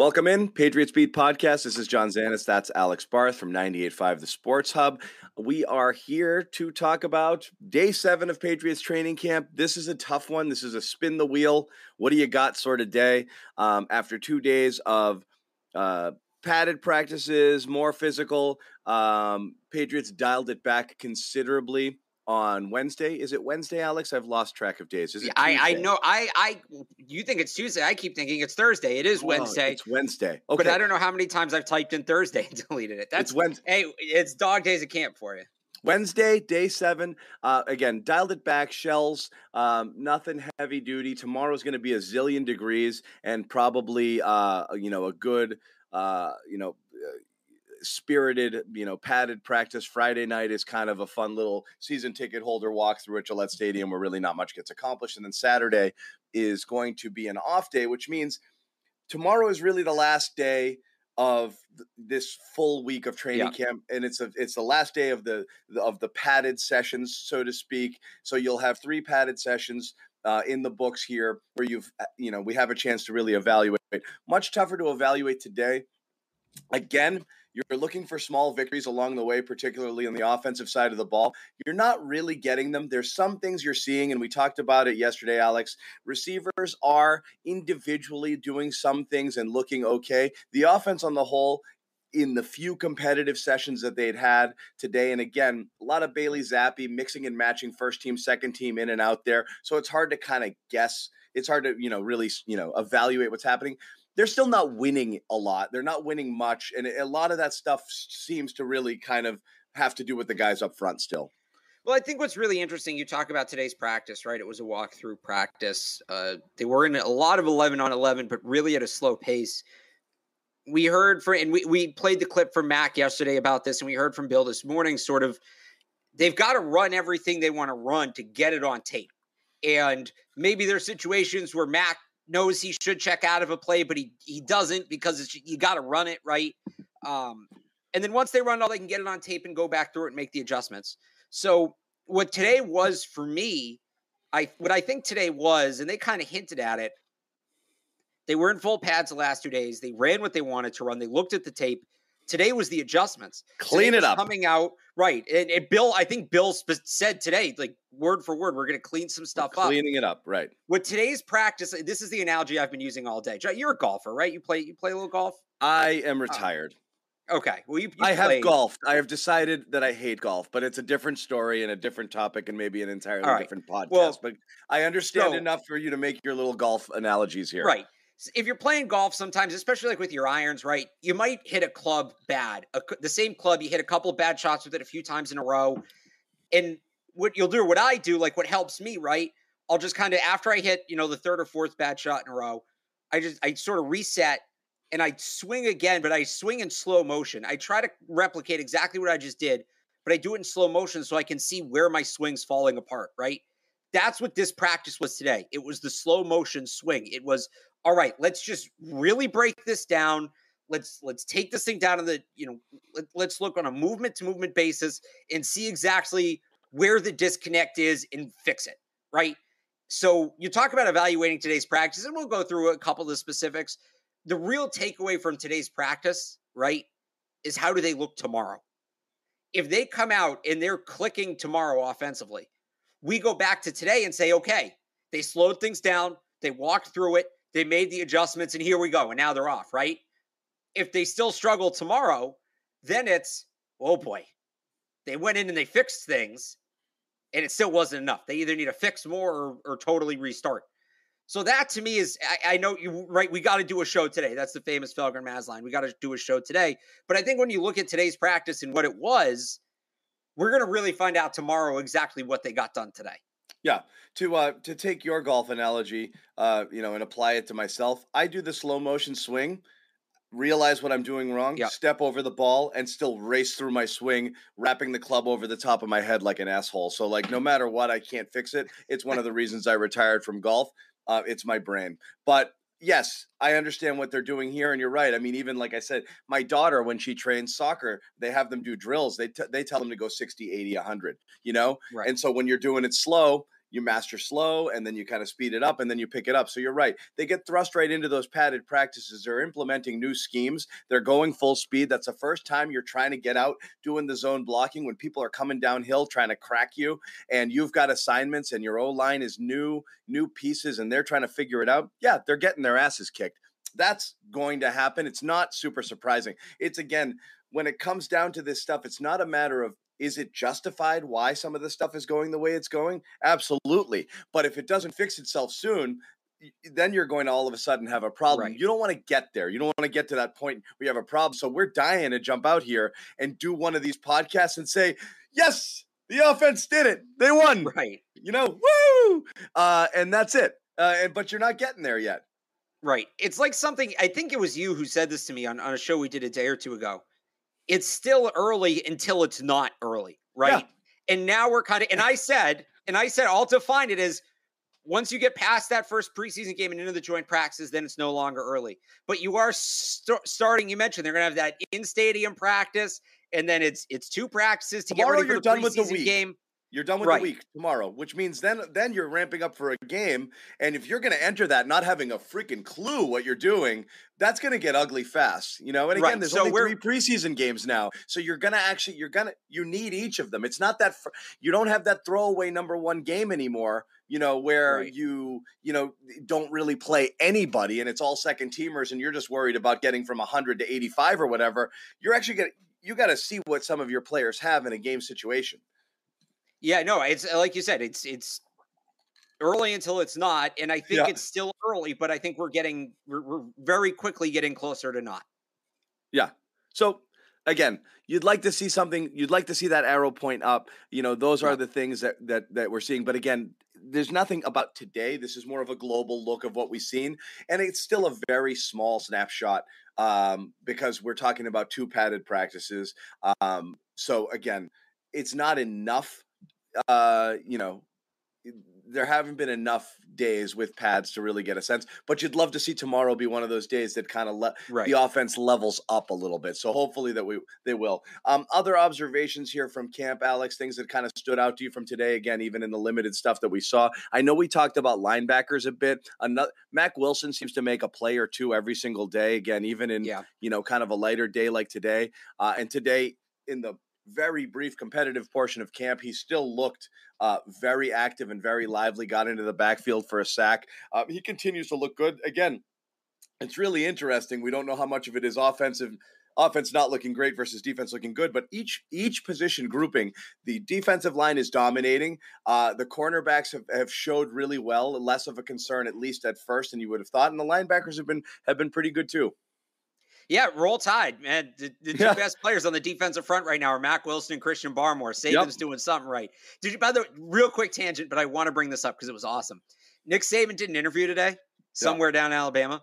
Welcome in, Patriots Beat Podcast. This is John Zannis. That's Alex Barth from 98.5 The Sports Hub. We are here to talk about day seven of Patriots training camp. This is a tough one. This is a spin the wheel. What do you got sort of day um, after two days of uh, padded practices, more physical. Um, Patriots dialed it back considerably on Wednesday. Is it Wednesday, Alex? I've lost track of days. Is it? I, I know. I, I, you think it's Tuesday. I keep thinking it's Thursday. It is Oh, Wednesday. It's Wednesday. Okay. But I don't know how many times I've typed in Thursday and deleted it. That's It's Wednesday. Hey, it's dog days of camp for you. Wednesday, day seven. Uh, again, dialed it back. Shells, um, nothing heavy duty. Tomorrow's going to be a zillion degrees and probably, uh, you know, a good, uh, you know, spirited, you know, padded practice. Friday night is kind of a fun little season ticket holder walk through at Gillette Stadium where really not much gets accomplished. And then Saturday is going to be an off day, which means tomorrow is really the last day of this full week of training camp and it's a it's the last day of the of the padded sessions so to speak so you'll have three padded sessions uh, in the books here where you've uh, you know we have a chance to really evaluate much tougher to evaluate today again you're looking for small victories along the way particularly on the offensive side of the ball you're not really getting them there's some things you're seeing and we talked about it yesterday alex receivers are individually doing some things and looking okay the offense on the whole in the few competitive sessions that they'd had today. And again, a lot of Bailey Zappe mixing and matching first team, second team in and out there. So it's hard to kind of guess. It's hard to, you know, really, you know, evaluate what's happening. They're still not winning a lot. They're not winning much. And a lot of that stuff seems to really kind of have to do with the guys up front still. Well, I think what's really interesting, you talk about today's practice, right? It was a walkthrough practice. Uh, they were in a lot of 11 on 11, but really at a slow pace. We heard from, and we, we played the clip from Mac yesterday about this, and we heard from Bill this morning sort of they've got to run everything they want to run to get it on tape. And maybe there's situations where Mac knows he should check out of a play, but he, he doesn't because it's, you got to run it right. Um, and then once they run it all, they can get it on tape and go back through it and make the adjustments. So what today was for me, I what I think today was, and they kind of hinted at it. They were in full pads the last two days. They ran what they wanted to run. They looked at the tape. Today was the adjustments. Clean Today it up. Coming out right, and, and Bill. I think Bill sp- said today, like word for word, we're going to clean some stuff up. Cleaning it up, right. With today's practice, this is the analogy I've been using all day. You're a golfer, right? You play you play a little golf. I am oh, retired. Okay. Well, you, you I have played. golfed. I have decided that I hate golf, but it's a different story and a different topic and maybe an entirely right. different podcast. Well, but I understand so- enough for you to make your little golf analogies here. Right. If you're playing golf, sometimes, especially like with your irons, right, you might hit a club bad. A the same club, you hit a couple of bad shots with it a few times in a row. And what you'll do, what I do, like what helps me, right? I'll just kind of, after I hit, you know, the third or fourth bad shot in a row, I just, I sort of reset and I swing again, but I swing in slow motion. I try to replicate exactly what I just did, but I do it in slow motion so I can see where my swing's falling apart, right? That's what this practice was today. It was the slow motion swing. It was all right, let's just really break this down. Let's let's take this thing down to the, you know, let, let's look on a movement to movement basis and see exactly where the disconnect is and fix it, right? So you talk about evaluating today's practice, and we'll go through a couple of the specifics. The real takeaway from today's practice, right, is how do they look tomorrow? If they come out and they're clicking tomorrow offensively, we go back to today and say, okay, they slowed things down, they walked through it, They made the adjustments, and here we go. And now they're off, right? If they still struggle tomorrow, then it's, oh boy, they went in and they fixed things, and it still wasn't enough. They either need to fix more or, or totally restart. So that to me is, I, I know you right. We got to do a show today. That's the famous Felger Mazz line. We got to do a show today. But I think when you look at today's practice and what it was, we're going to really find out tomorrow exactly what they got done today. Yeah, to uh, to take your golf analogy, uh, you know, and apply it to myself, I do the slow motion swing, realize what I'm doing wrong, Yep. step over the ball, and still race through my swing, wrapping the club over the top of my head like an asshole. So, like, no matter what, I can't fix it. It's one of the reasons I retired from golf. Uh, it's my brain, but yes, I understand what they're doing here, and you're right. I mean, even like I said, my daughter when she trains soccer, they have them do drills. They t- they tell them to go 60, 80, 100, you know? Right. And so when you're doing it slow, you master slow and then you kind of speed it up and then you pick it up. So you're right. They get thrust right into those padded practices. They're implementing new schemes. They're going full speed. That's the first time you're trying to get out doing the zone blocking when people are coming downhill trying to crack you and you've got assignments and your O line is new, new pieces and they're trying to figure it out. Yeah, they're getting their asses kicked. That's going to happen. It's not super surprising. It's again, when it comes down to this stuff, it's not a matter of is it justified why some of the stuff is going the way it's going? Absolutely. But if it doesn't fix itself soon, then you're going to all of a sudden have a problem. Right. You don't want to get there. You don't want to get to that point where you have a problem. So we're dying to jump out here and do one of these podcasts and say, yes, the offense did it. They won. Right. You know, woo! Uh, and that's it. Uh, and, but you're not getting there yet. Right. It's like something, I think it was you who said this to me on, on a show we did a day or two ago. It's still early until it's not early, right? And now we're kind of, and I said, and I said, I'll define it as once you get past that first preseason game and into the joint practices, then it's no longer early. But you are st- starting, you mentioned they're going to have that in stadium practice, and then it's it's two practices to Tomorrow get ready for the done with the preseason week. game. You're done with Right. the week tomorrow, which means then then you're ramping up for a game. And if you're going to enter that not having a freaking clue what you're doing, that's going to get ugly fast, you know. And again, Right, there's so only we're- three preseason games now, so you're going to actually you're going to you need each of them. It's not that fr- you don't have that throwaway number one game anymore. You know where Right. you you know don't really play anybody, and it's all second teamers, and you're just worried about getting from 100 to 85 or whatever. You're actually going to you got to see what some of your players have in a game situation. Yeah, no, it's uh, like you said, it's it's early until it's not, and I think Yeah. it's still early, but I think we're getting we're, we're very quickly getting closer to not. Yeah. So again, you'd like to see something. You'd like to see that arrow point up. You know, those are the things that that that we're seeing. But again, there's nothing about today. This is more of a global look of what we've seen, and it's still a very small snapshot um, because we're talking about two padded practices. Um, so again, it's not enough. Uh, you know, there haven't been enough days with pads to really get a sense. But you'd love to see tomorrow be one of those days that kind of let Right. the offense levels up a little bit. So hopefully that we they will. Um, other observations here from camp, Alex, things that kind of stood out to you from today. Again, even in the limited stuff that we saw. I know we talked about linebackers a bit. Another Mack Wilson seems to make a play or two every single day. Again, even in Yeah. you know kind of a lighter day like today. Uh, and today in the very brief competitive portion of camp, he still looked uh, very active and very lively. Got into the backfield for a sack. Uh, he continues to look good. Again, it's really interesting. We don't know how much of it is offensive offense not looking great versus defense looking good, but each each position grouping, the defensive line is dominating. Uh, the cornerbacks have, have showed really well, less of a concern at least at first than you would have thought, and the linebackers have been have been pretty good too. Yeah, roll tide, man. The, the two Yeah. best players on the defensive front right now are Mack Wilson and Christian Barmore. Saban's doing something right. Did you, by the way, real quick tangent, but I want to bring this up because it was awesome. Nick Saban did an interview today somewhere down in Alabama,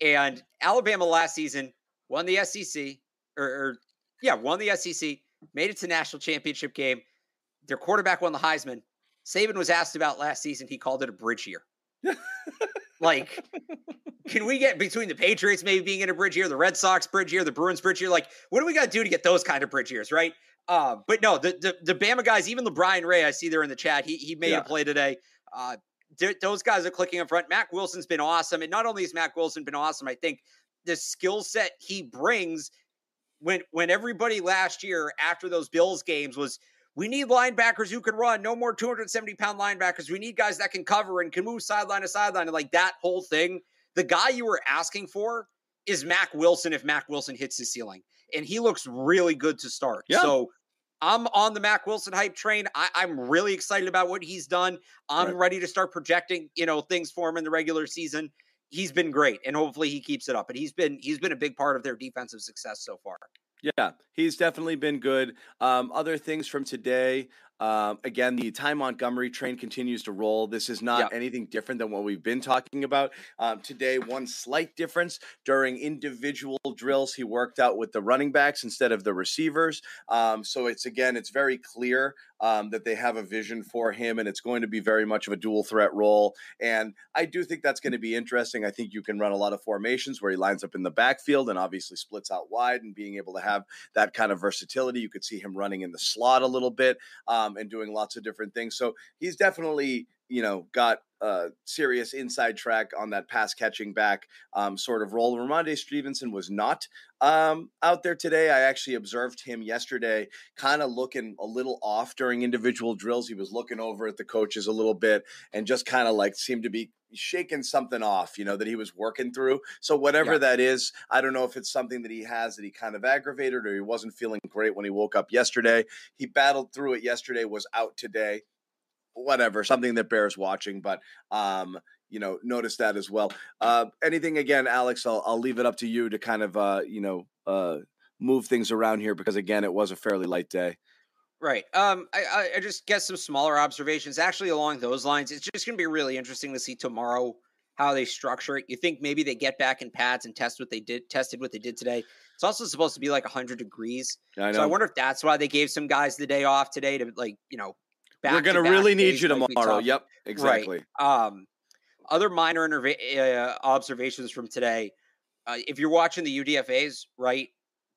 and Alabama last season won the SEC, or, or yeah, won the SEC, made it to national championship game. Their quarterback won the Heisman. Saban was asked about last season. He called it a bridge year. like, can we get between the Patriots maybe being in a bridge year, the Red Sox bridge year, the Bruins bridge year? Like, what do we got to do to get those kind of bridge years, right? Uh, but no, the, the the Bama guys, even LaBryan Ray, I see there in the chat. He he made Yeah. a play today. Uh, th- those guys are clicking up front. Mack Wilson's been awesome, and not only has Mack Wilson been awesome, I think the skill set he brings when when everybody last year after those Bills games was we need linebackers who can run, no more 270 pound linebackers. We need guys that can cover and can move sideline to sideline. And like that whole thing, The guy you were asking for is Mack Wilson if Mack Wilson hits his ceiling. And he looks really good to start. Yeah. So I'm on the Mack Wilson hype train. I, am really excited about what he's done. I'm Right. ready to start projecting, you know, things for him in the regular season. He's been great, and hopefully he keeps it up. But he's been he's been a big part of their defensive success so far. Yeah, he's definitely been good. Um, other things from today. Um, again, the Ty Montgomery train continues to roll. This is not Yeah. anything different than what we've been talking about. Um, today, one slight difference during individual drills, he worked out with the running backs instead of the receivers. Um, so it's again, it's very clear um, that they have a vision for him, and it's going to be very much of a dual threat role. And I do think that's going to be interesting. I think you can run a lot of formations where he lines up in the backfield and obviously splits out wide, and being able to have that kind of versatility. You could see him running in the slot a little bit um, and doing lots of different things. So he's definitely, you know, got a serious inside track on that pass catching back um, sort of role. Rhamondre Stevenson was not um, out there today. I actually observed him yesterday, kind of looking a little off during individual drills. He was looking over at the coaches a little bit and just kind of like seemed to be shaking something off, you know, that he was working through. So whatever Yeah. that is, I don't know if it's something that he has that he kind of aggravated or he wasn't feeling great when he woke up yesterday. He battled through it yesterday, was out today. Whatever, something that bears watching, but um, you know, notice that as well. Uh, anything again, Alex? I'll I'll leave it up to you to kind of uh, you know, uh, move things around here because again, it was a fairly light day. Right. Um, I, I, just get some smaller observations. Actually, along those lines, it's just going to be really interesting to see tomorrow how they structure it. You think maybe they get back in pads and test what they did, tested what they did today. It's also supposed to be like 100 degrees. I So I wonder if that's why they gave some guys the day off today to like, you know, we're gonna really need you tomorrow. Yep, exactly. Um, other minor interva- uh, observations from today. Uh, if you're watching the UDFA's, right,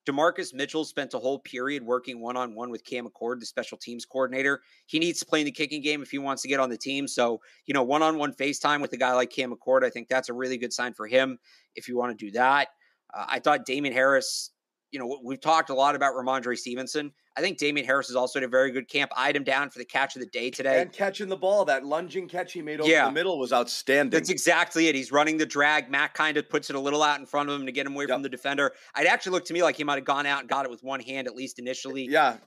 DaMarcus Mitchell spent a whole period working one on one with Cam Achord, the special teams coordinator. He needs to play in the kicking game if he wants to get on the team. So, you know, one on one FaceTime with a guy like Cam Achord, I think that's a really good sign for him if you want to do that. Uh, I thought Damien Harris, you know, we've talked a lot about Rhamondre Stevenson. I think Damien Harris is also at a very good camp. Eyed him down for the catch of the day today. And catching the ball, that lunging catch he made over Yeah. the middle was outstanding. That's exactly it. He's running the drag. Matt kind of puts it a little out in front of him to get him away Yep. from the defender. It actually looked to me like he might have gone out and got it with one hand, at least initially. yeah,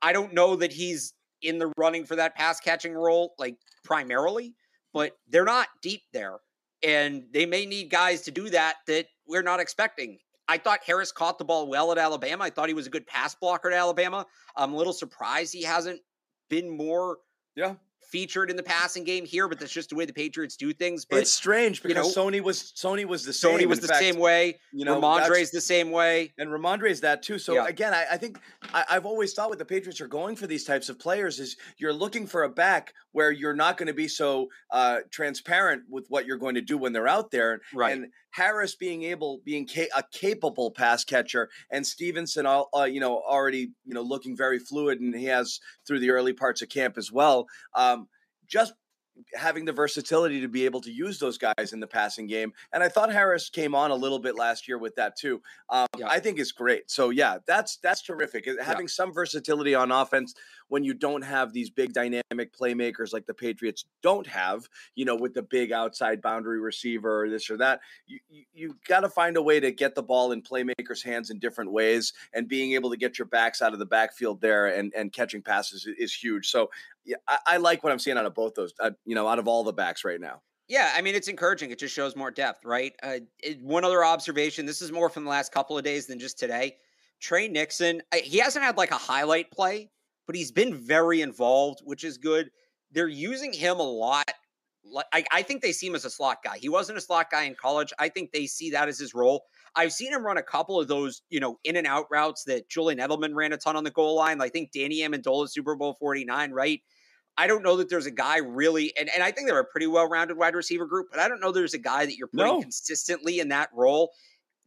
I don't know that he's in the running for that pass catching role, like primarily, but they're not deep there. And they may need guys to do that that we're not expecting. I thought Harris caught the ball well at Alabama. I thought he was a good pass blocker at Alabama. I'm a little surprised he hasn't been more yeah. Featured in the passing game here, but that's just the way the Patriots do things. But it's strange you because know, Sony was Sony was the same. Sony was In the fact, same way. You know, Rhamondre's the same way. and Rhamondre's that too. So Yeah. again, I, I think I, I've always thought what the Patriots are going for these types of players is you're looking for a back where you're not going to be so uh, transparent with what you're going to do when they're out there. Right. And Harris being able, being ca- a capable pass catcher, and Stevenson, al- uh, you know, already you know looking very fluid, and he has through the early parts of camp as well. Um, just having the versatility to be able to use those guys in the passing game. And I thought Harris came on a little bit last year with that too. Um, Yeah. I think is great. So yeah, that's that's terrific. Uh, Having some versatility on offense when you don't have these big dynamic playmakers like the Patriots don't have, you know, with the big outside boundary receiver or this or that, you you, you got to find a way to get the ball in playmakers' hands in different ways, and being able to get your backs out of the backfield there and and catching passes is, is huge. So yeah, I, I like what I'm seeing out of both those, uh, you know, out of all the backs right now. Yeah, I mean it's encouraging. It just shows more depth, right? Uh, it, one other observation. This is more from the last couple of days than just today. Tre Nixon, he hasn't had like a highlight play, but he's been very involved, which is good. They're using him a lot. I, I think they see him as a slot guy. He wasn't a slot guy in college. I think they see that as his role. I've seen him run a couple of those, you know, in and out routes that Julian Edelman ran a ton on the goal line. I think Danny Amendola, Super Bowl 49, right? I don't know that there's a guy really, and, and I think they're a pretty well rounded wide receiver group, but I don't know there's a guy that you're putting No. consistently in that role.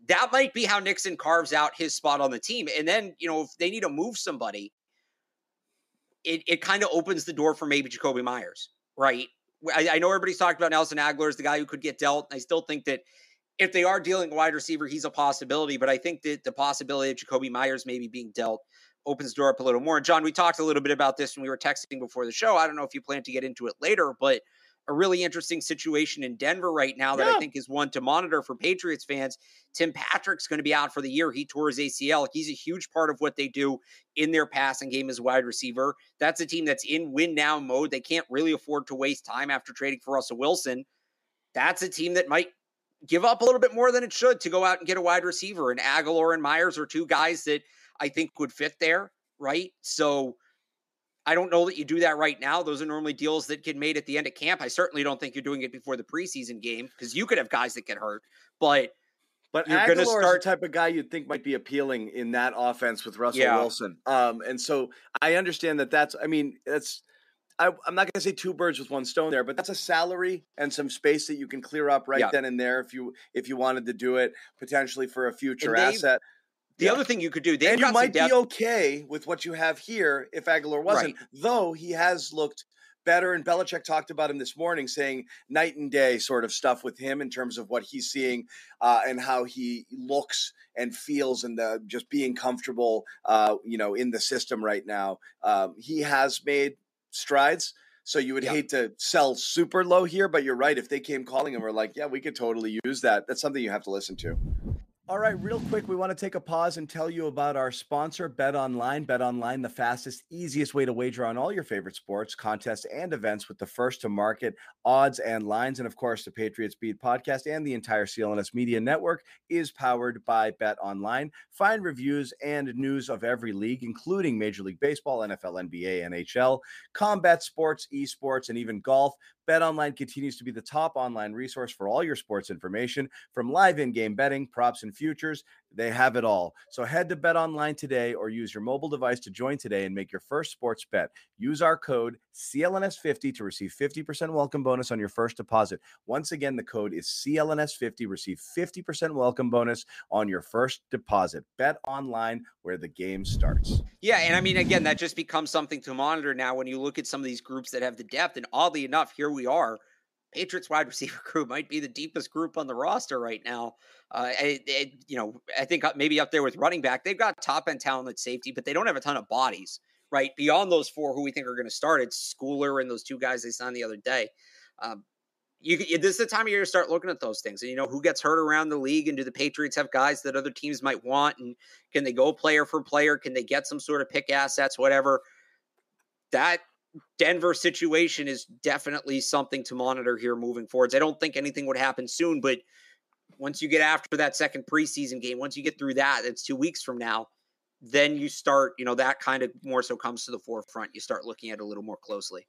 That might be how Nixon carves out his spot on the team. And then, you know, if they need to move somebody, it, it kind of opens the door for maybe Jakobi Meyers, right? I, I know everybody's talked about Nelson Agholor as the guy who could get dealt. I still think that if they are dealing a wide receiver, he's a possibility. But I think that the possibility of Jakobi Meyers maybe being dealt opens the door up a little more. And John, we talked a little bit about this when we were texting before the show. I don't know if you plan to get into it later, but a really interesting situation in Denver right now that Yeah. I think is one to monitor for Patriots fans. Tim Patrick's going to be out for the year. He tore his ACL. He's a huge part of what they do in their passing game as wide receiver. That's a team that's in win now mode. They can't really afford to waste time after trading for Russell Wilson. That's a team that might give up a little bit more than it should to go out and get a wide receiver. And Agholor and Meyers are two guys that I think would fit there, right? So I don't know that you do that right now. Those are normally deals that get made at the end of camp. I certainly don't think you're doing it before the preseason game because you could have guys that get hurt. But But You're gonna is start- type of guy you'd think might be appealing in that offense with Russell Yeah. Wilson. Um, and so I understand that that's. I mean, that's. I, I'm not going to say two birds with one stone there, but that's a salary and some space that you can clear up right Yeah. then and there if you if you wanted to do it potentially for a future asset. The Yeah. other thing you could do, and you might be okay with what you have here if Agholor wasn't, though he has looked better. And Belichick talked about him this morning, saying night and day sort of stuff with him in terms of what he's seeing uh, and how he looks and feels and the, just being comfortable, uh, you know, in the system right now. Um, he has made strides. So you would Yeah. hate to sell super low here, but you're right. If they came calling and were like, "Yeah, we could totally use that," that's something you have to listen to. All right, real quick, we want to take a pause and tell you about our sponsor, Bet Online. Bet Online, the fastest, easiest way to wager on all your favorite sports, contests, and events with the first to market odds and lines. And of course, the Patriots Beat podcast and the entire CLNS Media Network is powered by Bet Online. Find reviews and news of every league, including Major League Baseball, NFL, NBA, NHL, combat sports, esports, and even golf. BetOnline continues to be the top online resource for all your sports information from live in-game betting, props, and futures. They have it all. So head to Bet Online today or use your mobile device to join today and make your first sports bet. Use our code CLNS50 to receive 50% welcome bonus on your first deposit. Once again, the code is CLNS50. Receive 50% welcome bonus on your first deposit. Bet online where the game starts. Yeah, and I mean, again, that just becomes something to monitor now when you look at some of these groups that have the depth. And oddly enough, here we are. Patriots wide receiver group might be the deepest group on the roster right now. Uh, you know, I think maybe up there with running back, they've got top end talent at safety, but they don't have a ton of bodies, right? Beyond those four who we think are going to start, it's Schooler and those two guys they signed the other day. Um, you- this is the time of year to start looking at those things, and you know who gets hurt around the league, and do the Patriots have guys that other teams might want, and can they go player for player? Can they get some sort of pick assets, whatever? That Denver situation is definitely something to monitor here moving forwards. I don't think anything would happen soon, but once you get after that second preseason game, once you get through that, it's two weeks from now, then you start, you know, that kind of more so comes to the forefront. You start looking at it a little more closely.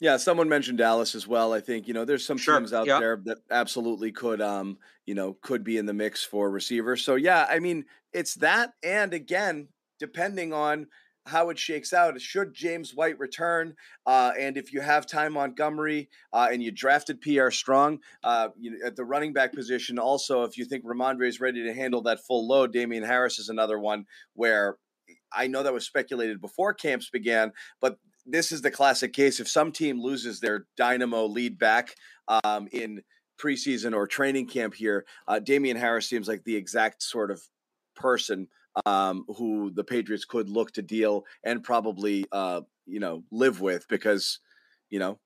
Yeah, someone mentioned Dallas as well. I think you know there's some Sure, teams out yeah. there that absolutely could, um, you know, could be in the mix for receivers. So yeah, I mean it's that, and again, depending on how it shakes out, should James White return, uh, and if you have Ty Montgomery uh, and you drafted Pierre Strong uh, you at the running back position, also if you think Rhamondre is ready to handle that full load, Damien Harris is another one where I know that was speculated before camps began, but this is the classic case. If some team loses their dynamo lead back um, in preseason or training camp here, uh, Damien Harris seems like the exact sort of person um, who the Patriots could look to deal and probably uh, you know live with because you know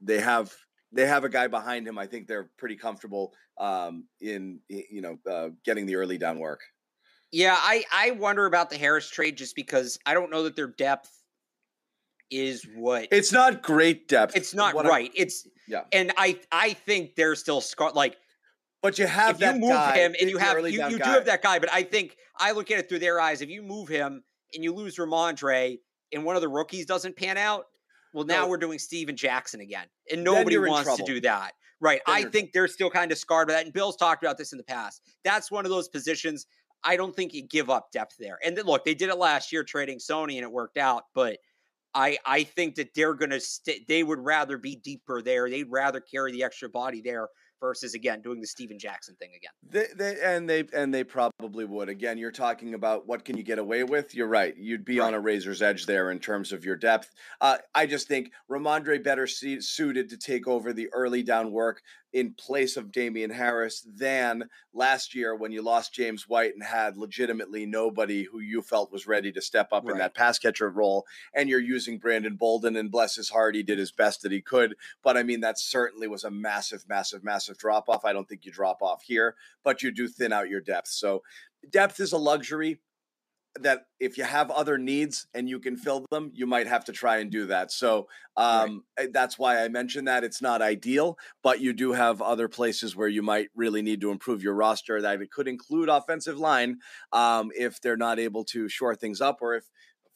they have they have a guy behind him. I think they're pretty comfortable um, in you know uh, getting the early down work. Yeah, I I wonder about the Harris trade just because I don't know that their depth is what It's not great depth. it's not What I'm- right. It's Yeah. and I I think they're still scar like but you have if you move guy, him and you have you, you do guy. have that guy, but I think I look at it through their eyes. If you move him and you lose Rhamondre and one of the rookies doesn't pan out, well now No. we're doing Steven Jackson again. And nobody wants to do that. Right. Then I think they're still kind of scarred by that. And Bill's talked about this in the past. That's one of those positions I don't think you give up depth there. And then, look, they did it last year trading Sony and it worked out, but I I think that they're going to st- they would rather be deeper there. They'd rather carry the extra body there versus again doing the Steven Jackson thing again. They, they and they and they probably would. Again, you're talking about what can you get away with. You're right. You'd be on a razor's edge there in terms of your depth. Uh, I just think Rhamondre better suited to take over the early down work in place of Damien Harris than last year when you lost James White and had legitimately nobody who you felt was ready to step up right. in that pass catcher role. And you're using Brandon Bolden, and bless his heart, he did his best that he could. But I mean, that certainly was a massive, massive, massive drop off. I don't think you drop off here, but you do thin out your depth. So depth is a luxury that if you have other needs and you can fill them, you might have to try and do that. So um, right. Eh, that's why I mentioned that it's not ideal, but you do have other places where you might really need to improve your roster. That it could include offensive line um, if they're not able to shore things up, or if,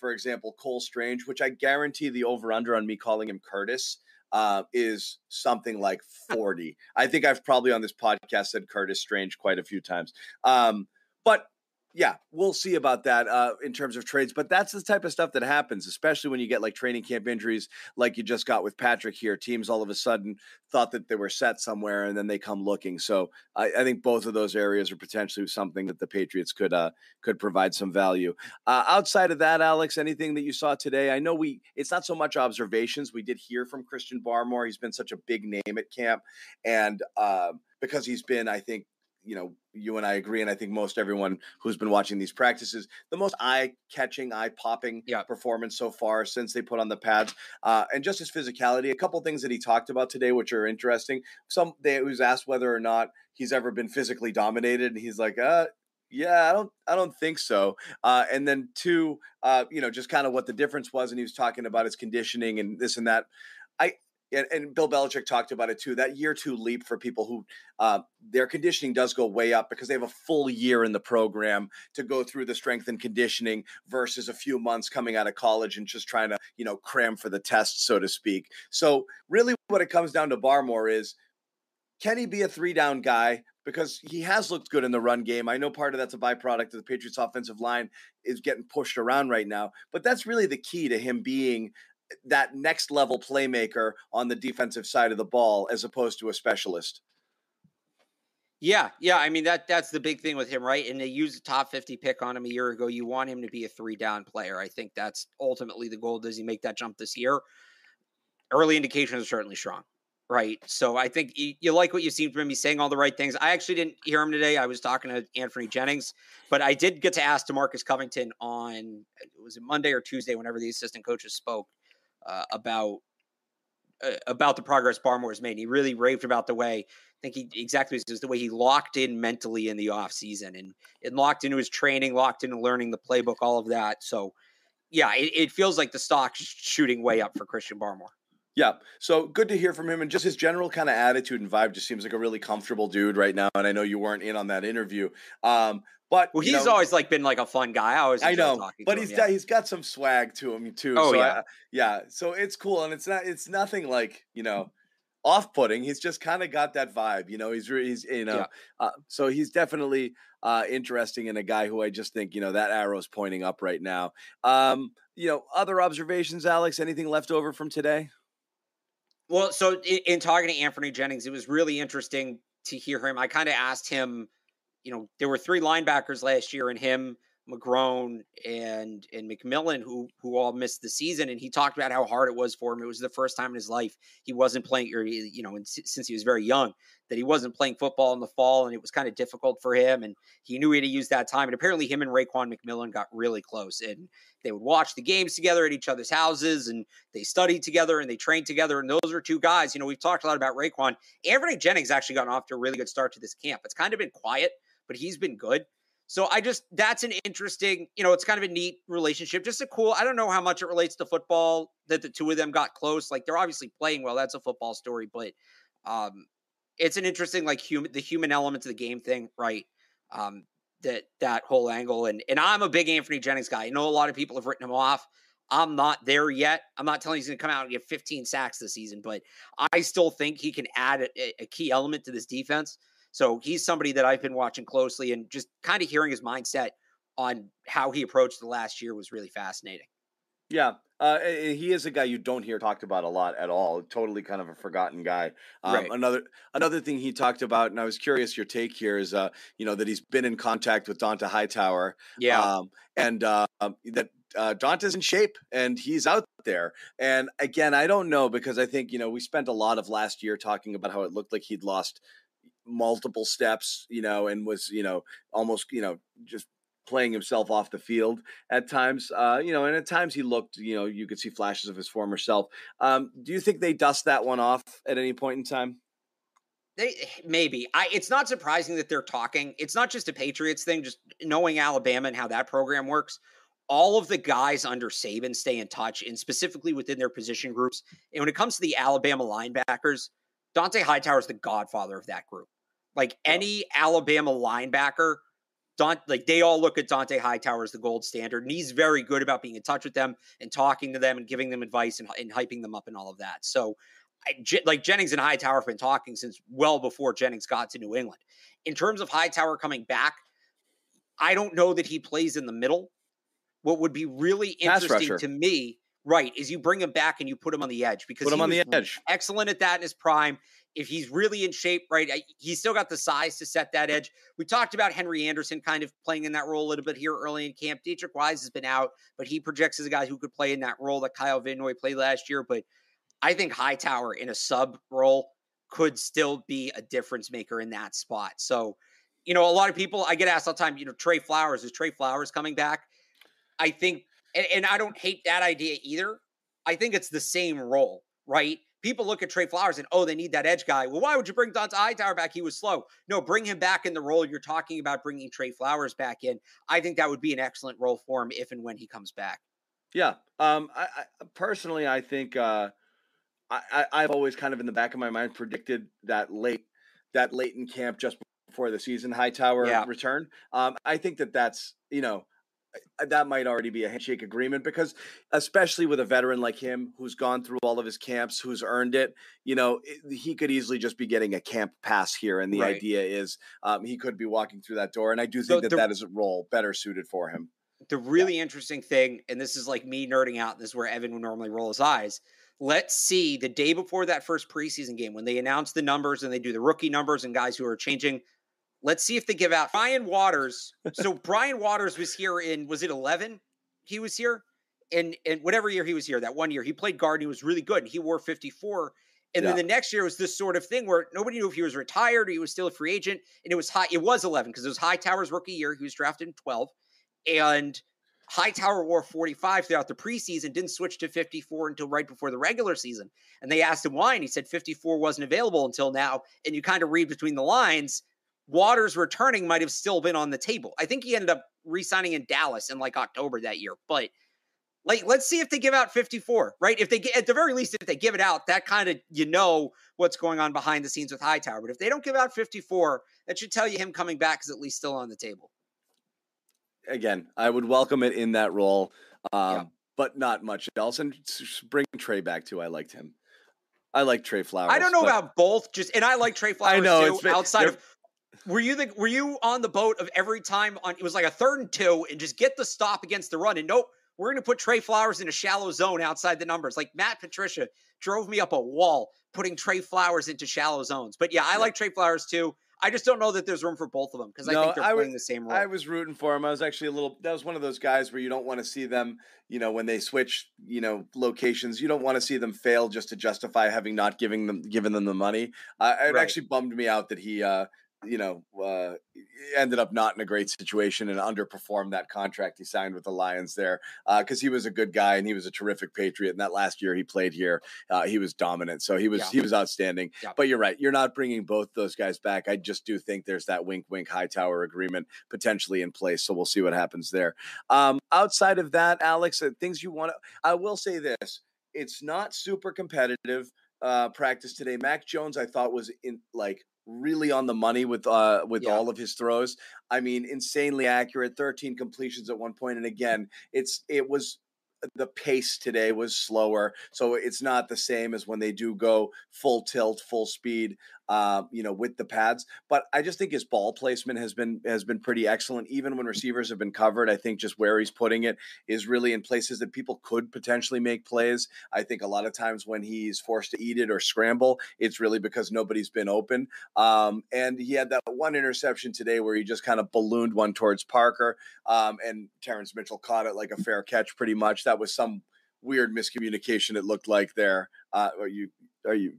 for example, Cole Strange, which I guarantee the over under on me calling him Curtis. Uh, is something like 40. I think I've probably on this podcast said Curtis Strange quite a few times. Um, but yeah, we'll see about that uh, in terms of trades. But that's the type of stuff that happens, especially when you get like training camp injuries, like you just got with Patrick here. Teams all of a sudden thought that they were set somewhere, and then they come looking. So I, I think both of those areas are potentially something that the Patriots could uh, could provide some value. Uh, outside of that, Alex, anything that you saw today? I know we it's not so much observations. We did hear from Christian Barmore. He's been such a big name at camp, and uh, because he's been, I think, you know, you and I agree, and I think most everyone who's been watching these practices, the most eye-catching, eye-popping yeah. performance so far since they put on the pads, uh, and just his physicality. A couple things that he talked about today, which are interesting. Some they was asked whether or not he's ever been physically dominated, and he's like, uh, yeah, I don't, I don't think so. Uh, and then two, uh, you know, just kind of what the difference was, and he was talking about his conditioning and this and that. I, and, and, Bill Belichick talked about it too. That year two leap for people who uh, their conditioning does go way up because they have a full year in the program to go through the strength and conditioning versus a few months coming out of college and just trying to you know cram for the test, so to speak. So really, what it comes down to Barmore is can he be a three down guy? Because he has looked good in the run game. I know part of that's a byproduct of the Patriots' offensive line is getting pushed around right now, but that's really the key to him being that next level playmaker on the defensive side of the ball as opposed to a specialist. Yeah, yeah. I mean that that's the big thing with him, right? And they used a top 50 pick on him a year ago. You want him to be a three down player. I think that's ultimately the goal. Does he make that jump this year? Early indications are certainly strong. Right. So I think you, like what you seem from him. Saying all the right things. I actually didn't hear him today. I was talking to Anfernee Jennings, but I did get to ask DeMarcus Covington on was it Monday or Tuesday, whenever the assistant coaches spoke uh, about uh, about the progress Barmore's made. He really raved about the way I think he exactly was the way he locked in mentally in the off season and and locked into his training, locked into learning the playbook, all of that. So yeah, it, it feels like the stock's shooting way up for Christian Barmore. Yeah. So good to hear from him and just his general kind of attitude and vibe just seems like a really comfortable dude right now. And I know you weren't in on that interview. Um, but well, he's know, always like been like a fun guy. I always I know, but he's him, yeah. he's got some swag to him too. Oh so yeah, I, yeah. So it's cool, and it's not it's nothing like you know off putting. He's just kind of got that vibe. You know, he's he's you know, yeah. uh, so he's definitely uh, interesting and a guy who I just think you know that arrow's pointing up right now. Um, you know, other observations, Alex? Anything left over from today? Well, so in, in talking to Anfernee Jennings, it was really interesting to hear him. I kind of asked him you know, there were three linebackers last year, and him, McGrone, and and McMillan, who who all missed the season. And he talked about how hard it was for him. It was the first time in his life he wasn't playing, or you know, since he was very young, that he wasn't playing football in the fall, and it was kind of difficult for him. And he knew he had to use that time. And apparently, him and Raekwon McMillan got really close, and they would watch the games together at each other's houses, and they studied together and they trained together. And those are two guys. You know, we've talked a lot about Raekwon. Anfernee Jennings actually gotten off to a really good start to this camp. It's kind of been quiet but he's been good. So I just that's an interesting, you know, it's kind of a neat relationship. Just a cool. I don't know how much it relates to football that the two of them got close. Like they're obviously playing well. That's a football story, but um, it's an interesting like human the human element of the game thing, right? Um, that that whole angle and and I'm a big Anfernee Jennings guy. I know a lot of people have written him off. I'm not there yet. I'm not telling he's going to come out and get 15 sacks this season, but I still think he can add a, a key element to this defense. So he's somebody that I've been watching closely and just kind of hearing his mindset on how he approached the last year was really fascinating. Yeah, uh, he is a guy you don't hear talked about a lot at all. Totally kind of a forgotten guy. Um, right. Another another thing he talked about, and I was curious your take here is, uh, you know, that he's been in contact with Dont'a Hightower. Yeah, um, and uh, that uh, Dont'a's in shape and he's out there. And again, I don't know because I think you know we spent a lot of last year talking about how it looked like he'd lost multiple steps, you know, and was you know almost you know just playing himself off the field at times. Uh, you know, and at times he looked, you know, you could see flashes of his former self. Um, do you think they dust that one off at any point in time? They maybe. I it's not surprising that they're talking. It's not just a Patriots thing, just knowing Alabama and how that program works. All of the guys under Saban stay in touch and specifically within their position groups. And when it comes to the Alabama linebackers, Dont'a Hightower is the godfather of that group. Like any Alabama linebacker Don, like they all look at Dont'a Hightower as the gold standard, and he's very good about being in touch with them and talking to them and giving them advice and, and hyping them up and all of that. So, I, like Jennings and Hightower have been talking since well before Jennings got to New England. In terms of Hightower coming back, I don't know that he plays in the middle. What would be really interesting to me, right, is you bring him back and you put him on the edge because put him on the edge. Excellent at that in his prime if he's really in shape, right, he's still got the size to set that edge. We talked about Henry Anderson kind of playing in that role a little bit here early in camp. Deatrich Wise has been out, but he projects as a guy who could play in that role that Kyle Van Noy played last year. But I think Hightower in a sub role could still be a difference maker in that spot. So, you know, a lot of people I get asked all the time, you know, Trey Flowers, is Trey Flowers coming back? I think, and, and I don't hate that idea either. I think it's the same role, right? People look at Trey Flowers and oh, they need that edge guy. Well, why would you bring Dont'a Hightower back? He was slow. No, bring him back in the role you're talking about bringing Trey Flowers back in. I think that would be an excellent role for him if and when he comes back. Yeah. Um. I, I personally, I think uh, I, I have always kind of in the back of my mind predicted that late that late in camp just before the season Hightower yeah. return. Um. I think that that's you know that might already be a handshake agreement because especially with a veteran like him who's gone through all of his camps who's earned it you know it, he could easily just be getting a camp pass here and the right. idea is um, he could be walking through that door and i do think that the, that is a role better suited for him the really yeah. interesting thing and this is like me nerding out this is where evan would normally roll his eyes let's see the day before that first preseason game when they announce the numbers and they do the rookie numbers and guys who are changing Let's see if they give out Brian Waters. so Brian Waters was here in was it 11? He was here and in whatever year he was here. That one year he played guard. And he was really good. And he wore 54. And yeah. then the next year was this sort of thing where nobody knew if he was retired or he was still a free agent. And it was high. It was 11 because it was Hightower's rookie year. He was drafted in 12, and Hightower wore 45 throughout the preseason. Didn't switch to 54 until right before the regular season. And they asked him why, and he said 54 wasn't available until now. And you kind of read between the lines Waters returning might have still been on the table. I think he ended up re-signing in Dallas in like October that year. But like, let's see if they give out 54, right? If they get at the very least, if they give it out, that kind of you know what's going on behind the scenes with Hightower. But if they don't give out 54, that should tell you him coming back is at least still on the table. Again, I would welcome it in that role, um, yeah. but not much else. And bring Trey back too. I liked him. I like Trey Flowers. I don't know about both. Just and I like Trey Flowers I know, too. outside of were you the were you on the boat of every time on it was like a third and two and just get the stop against the run and nope we're going to put Trey Flowers in a shallow zone outside the numbers like Matt Patricia drove me up a wall putting Trey Flowers into shallow zones but yeah I like Trey Flowers too I just don't know that there's room for both of them because no, I think they're I playing was, the same role. I was rooting for him. I was actually a little. That was one of those guys where you don't want to see them. You know, when they switch, you know, locations, you don't want to see them fail just to justify having not giving them given them the money. Uh, it right. actually bummed me out that he uh, you know, uh, ended up not in a great situation and underperformed that contract he signed with the Lions there Uh because uh, he was a good guy and he was a terrific Patriot. And that last year he played here, uh, he was dominant. So he was yeah. he was outstanding. Yeah. But you're right, you're not bringing both those guys back. I just do think there's that wink wink Hightower agreement potentially in place. So we'll see what happens there. Um, outside of that, Alex, uh, things you want to, I will say this: it's not super competitive uh, practice today. Mac Jones, I thought was in like really on the money with uh with yeah. all of his throws. I mean, insanely accurate, 13 completions at one. And again, it's it was the pace today was slower, so it's not the same as when they do go full tilt, full speed. Uh, you know, with the pads. But I just think his ball placement has been has been pretty excellent. Even when receivers have been covered, I think just where he's putting it is really in places that people could potentially make plays. I think a lot of times when he's forced to eat it or scramble, it's really because nobody's been open. Um, and he had that one interception today where he just kind of ballooned one towards Parker, um, and Terrence Mitchell caught it like a fair catch, pretty much. That was some weird miscommunication. It looked like there. Uh, are you are you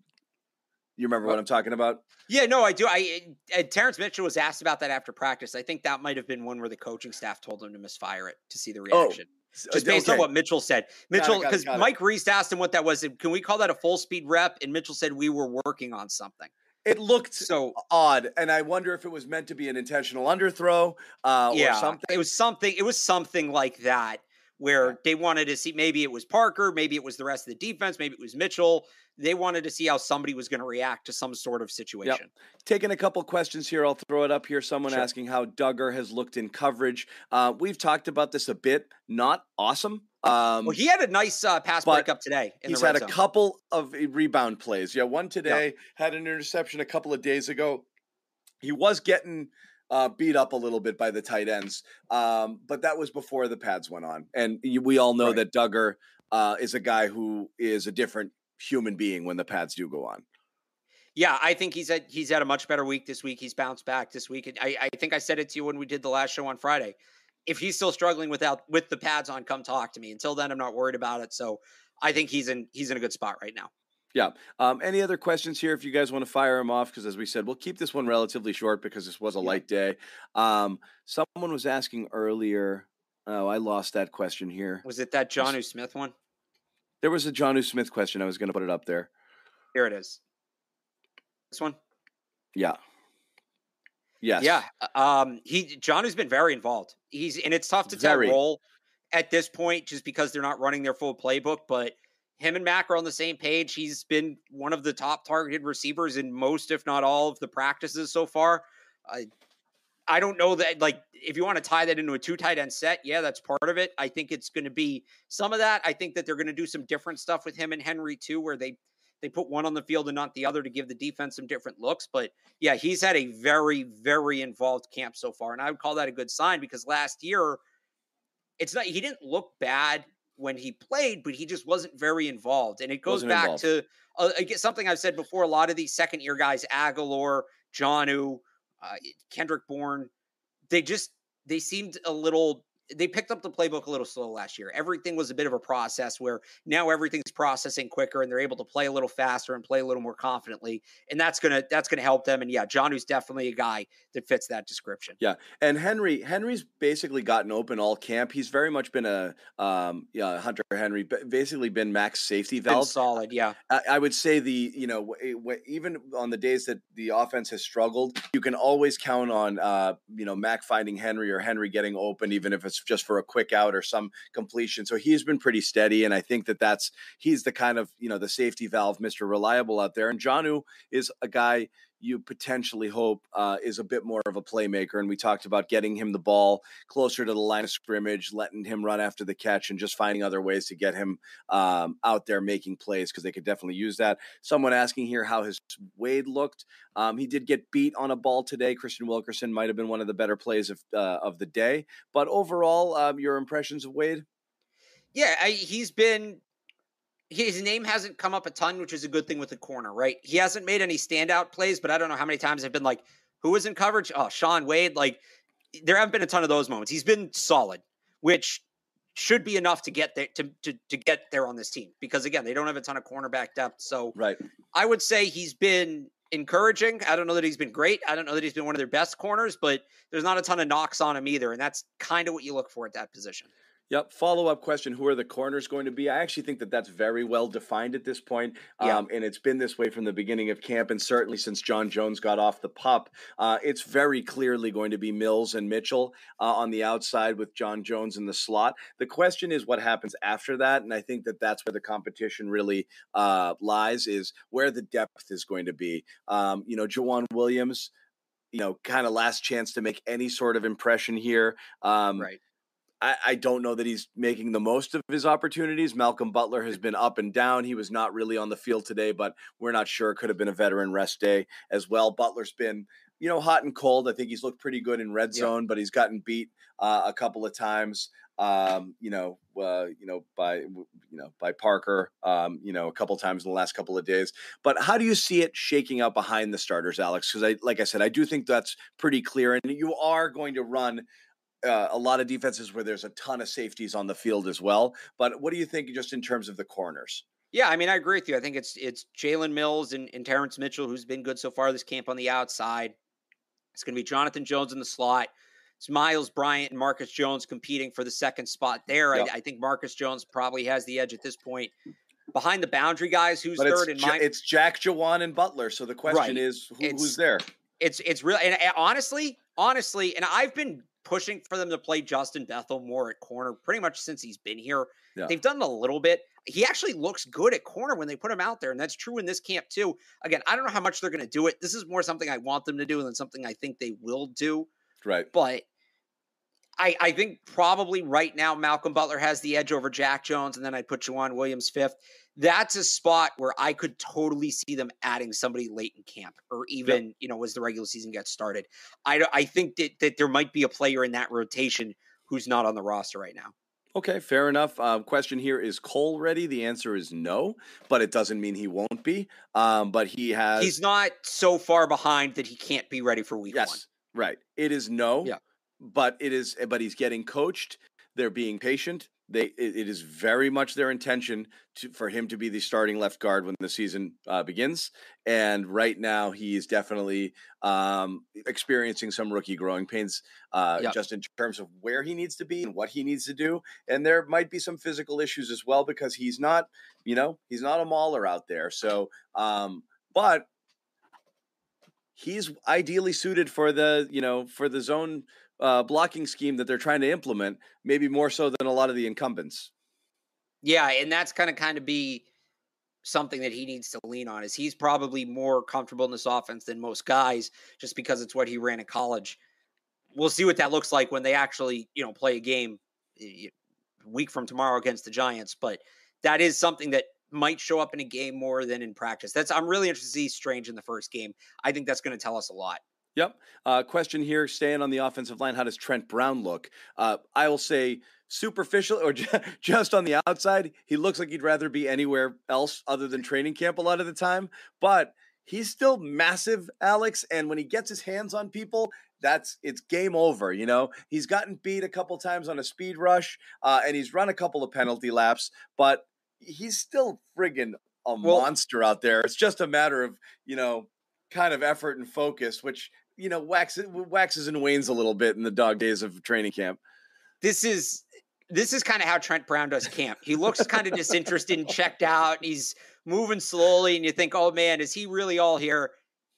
you remember uh, what I'm talking about? Yeah, no, I do. I and Terrence Mitchell was asked about that after practice. I think that might have been one where the coaching staff told him to misfire it to see the oh, reaction. Oh, Just uh, based okay. on what Mitchell said. Mitchell, because Mike Reiss asked him what that was. Can we call that a full speed rep? And Mitchell said we were working on something. It looked so odd, and I wonder if it was meant to be an intentional underthrow uh, yeah, or something. It was something. It was something like that where yeah. they wanted to see maybe it was Parker, maybe it was the rest of the defense, maybe it was Mitchell. They wanted to see how somebody was going to react to some sort of situation. Yep. Taking a couple questions here, I'll throw it up here. Someone sure. asking how Dugger has looked in coverage. Uh, we've talked about this a bit. Not awesome. Um, well, he had a nice uh, pass breakup today. he's had a couple of rebound plays. Yeah, one today yep. had an interception a couple of days ago. He was getting uh, beat up a little bit by the tight ends. Um, but that was before the pads went on. And we all know right. that Dugger uh, is a guy who is a different human being when the pads do go on. Yeah, I think he's had he's had a much better week this week. He's bounced back this week. And I, I think I said it to you when we did the last show on Friday. If he's still struggling without with the pads on, come talk to me. Until then, I'm not worried about it. So I think he's in he's in a good spot right now. Yeah. Um, any other questions here? If you guys want to fire them off, because as we said, we'll keep this one relatively short because this was a yeah. light day. Um, someone was asking earlier. Oh, I lost that question here. Was it that Jonnu Smith one? There was a Jonnu Smith question. I was going to put it up there. Here it is. This one. Yeah. Yes. Yeah. Um, he Jonnu's been very involved. He's and it's tough to tell role at this point just because they're not running their full playbook, but him and Mac are on the same page. He's been one of the top targeted receivers in most, if not all, of the practices so far. I, I don't know that, like, if you want to tie that into a two tight end set, yeah, that's part of it. I think it's going to be some of that. I think that they're going to do some different stuff with him and Henry, too, where they they put one on the field and not the other to give the defense some different looks. But yeah, he's had a very, very involved camp so far. And I would call that a good sign because last year, it's not, he didn't look bad when he played, but he just wasn't very involved. And it goes wasn't back involved. to uh, something I've said before. A lot of these second year guys, Agholor, Jonnu, uh, Kendrick Bourne, they just they seemed a little they picked up the playbook a little slow last year. Everything was a bit of a process where now everything's processing quicker and they're able to play a little faster and play a little more confidently. And that's gonna that's gonna help them. And yeah, Jonnu's definitely a guy that fits that description. Yeah. And Henry, Henry's basically gotten open all camp. He's very much been a um yeah, Hunter Henry, basically been max safety valve. Been solid, yeah. I, I, would say the, you know, even on the days that the offense has struggled, you can always count on uh, you know, Mac finding Henry or Henry getting open, even if it's just for a quick out or some completion. So he's been pretty steady, and I think that that's he's the kind of you know the safety valve, Mister Reliable out there. And Jonnu is a guy you potentially hope uh, is a bit more of a playmaker. And we talked about getting him the ball closer to the line of scrimmage, letting him run after the catch, and just finding other ways to get him um, out there making plays because they could definitely use that. Someone asking here how his Wade looked. Um, he did get beat on a ball today. Christian Wilkerson might have been one of the better plays of uh, of the day. But overall, um, your impressions of Wade? Yeah, I, he's been his name hasn't come up a ton, which is a good thing with the corner, right? He hasn't made any standout plays, but I don't know how many times I've been like, who was in coverage? Oh, Shaun Wade. Like, there haven't been a ton of those moments. He's been solid, which should be enough to get there to, to to get there on this team because again they don't have a ton of cornerback depth. So right, I would say he's been encouraging. I don't know that he's been great. I don't know that he's been one of their best corners, but there's not a ton of knocks on him either, and that's kind of what you look for at that position. Yep. Follow up question Who are the corners going to be? I actually think that that's very well defined at this point. Yeah. Um, and it's been this way from the beginning of camp. And certainly since John Jones got off the pup, uh, it's very clearly going to be Mills and Mitchell uh, on the outside with John Jones in the slot. The question is what happens after that. And I think that that's where the competition really uh, lies is where the depth is going to be. Um, you know, Joejuan Williams, you know, kind of last chance to make any sort of impression here. Um, right I, I, don't know that he's making the most of his opportunities. Malcolm Butler has been up and down. He was not really on the field today, but we're not sure. It could have been a veteran rest day as well. Butler's been, you know, hot and cold. I think he's looked pretty good in red zone, but he's gotten beat uh, a couple of times. Um, you know, uh, you know, by you know by Parker, um, you know, a couple times in the last couple of days. But how do you see it shaking out behind the starters, Alex? Because I, like I said, I do think that's pretty clear, and you are going to run uh, a lot of defenses where there's a ton of safeties on the field as well. But what do you think just in terms of the corners? Yeah, I mean, I agree with you. I think it's it's Jalen Mills and, and Terrence Mitchell who's been good so far this camp on the outside. It's going to be Jonathan Jones in the slot. It's Miles Bryant and Marcus Jones competing for the second spot there. Yep. I, I, think Marcus Jones probably has the edge at this point. Behind the boundary guys, who's but third in my? It's Jack Jawan and Butler. So the question right. is, who, who's there? It's it's really and, and honestly, honestly, and I've been pushing for them to play Justin Bethel more at corner pretty much since he's been here. Yeah. They've done a little bit. He actually looks good at corner when they put him out there, and that's true in this camp too. Again, I don't know how much they're going to do it. This is more something I want them to do than something I think they will do. Right. But I, I think probably right now Malcolm Butler has the edge over Jack Jones, and then I'd put Joejuan Williams fifth. That's a spot where I could totally see them adding somebody late in camp, or even yep. you know as the regular season gets started. I I think that that there might be a player in that rotation who's not on the roster right now. Okay, fair enough. Um, question here is Cole ready? The answer is no, but it doesn't mean he won't be. Um, but he has. He's not so far behind that he can't be ready for week yes, one. Right. It is no. Yeah but it is but he's getting coached they're being patient they it, it is very much their intention to, for him to be the starting left guard when the season uh, begins. And right now he is definitely um, experiencing some rookie growing pains uh, yep. just in terms of where he needs to be and what he needs to do. And there might be some physical issues as well because he's not you know he's not a mauler out there. So um, but he's ideally suited for the you know for the zone uh, blocking scheme that they're trying to implement, maybe more so than a lot of the incumbents. Yeah, and that's kind of kind of be something that he needs to lean on. Is he's probably more comfortable in this offense than most guys, just because it's what he ran in college. We'll see what that looks like when they actually, you know, play a game week from tomorrow against the Giants. But that is something that might show up in a game more than in practice. That's I'm really interested to see Strange in the first game. I think that's going to tell us a lot. Yep. Uh, question here, staying on the offensive line, how does Trent Brown look? Uh, I will say superficial or just on the outside, he looks like he'd rather be anywhere else other than training camp a lot of the time. But he's still massive, Alex. And when he gets his hands on people, that's it's game over. You know, he's gotten beat a couple times on a speed rush, uh, and he's run a couple of penalty laps, but he's still friggin' a well, monster out there. It's just a matter of you know kind of effort and focus, which you know waxes waxes and wanes a little bit in the dog days of training camp. This is this is kind of how Trent Brown does camp. He looks kind of disinterested and checked out. He's moving slowly, and you think, "Oh man, is he really all here?"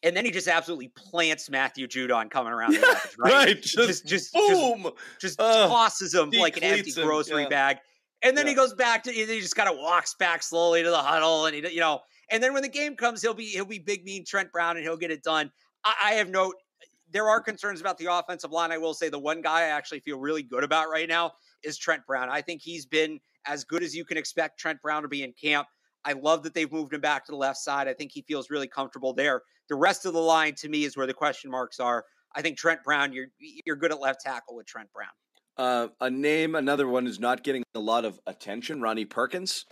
And then he just absolutely plants Matthew Judon coming around the edge, right? right. Just, just, boom, just, just uh, tosses him like an empty grocery yeah. bag. And then yeah. he goes back to he just kind of walks back slowly to the huddle, and he, you know, and then when the game comes, he'll be he'll be big mean Trent Brown, and he'll get it done. I, I have no there are concerns about the offensive line. I will say the one guy I actually feel really good about right now is Trent Brown. I think he's been as good as you can expect Trent Brown to be in camp. I love that they've moved him back to the left side. I think he feels really comfortable there. The rest of the line to me is where the question marks are. I think Trent Brown, you're you're good at left tackle with Trent Brown. Uh, a name, another one who's not getting a lot of attention, Ronnie Perkins.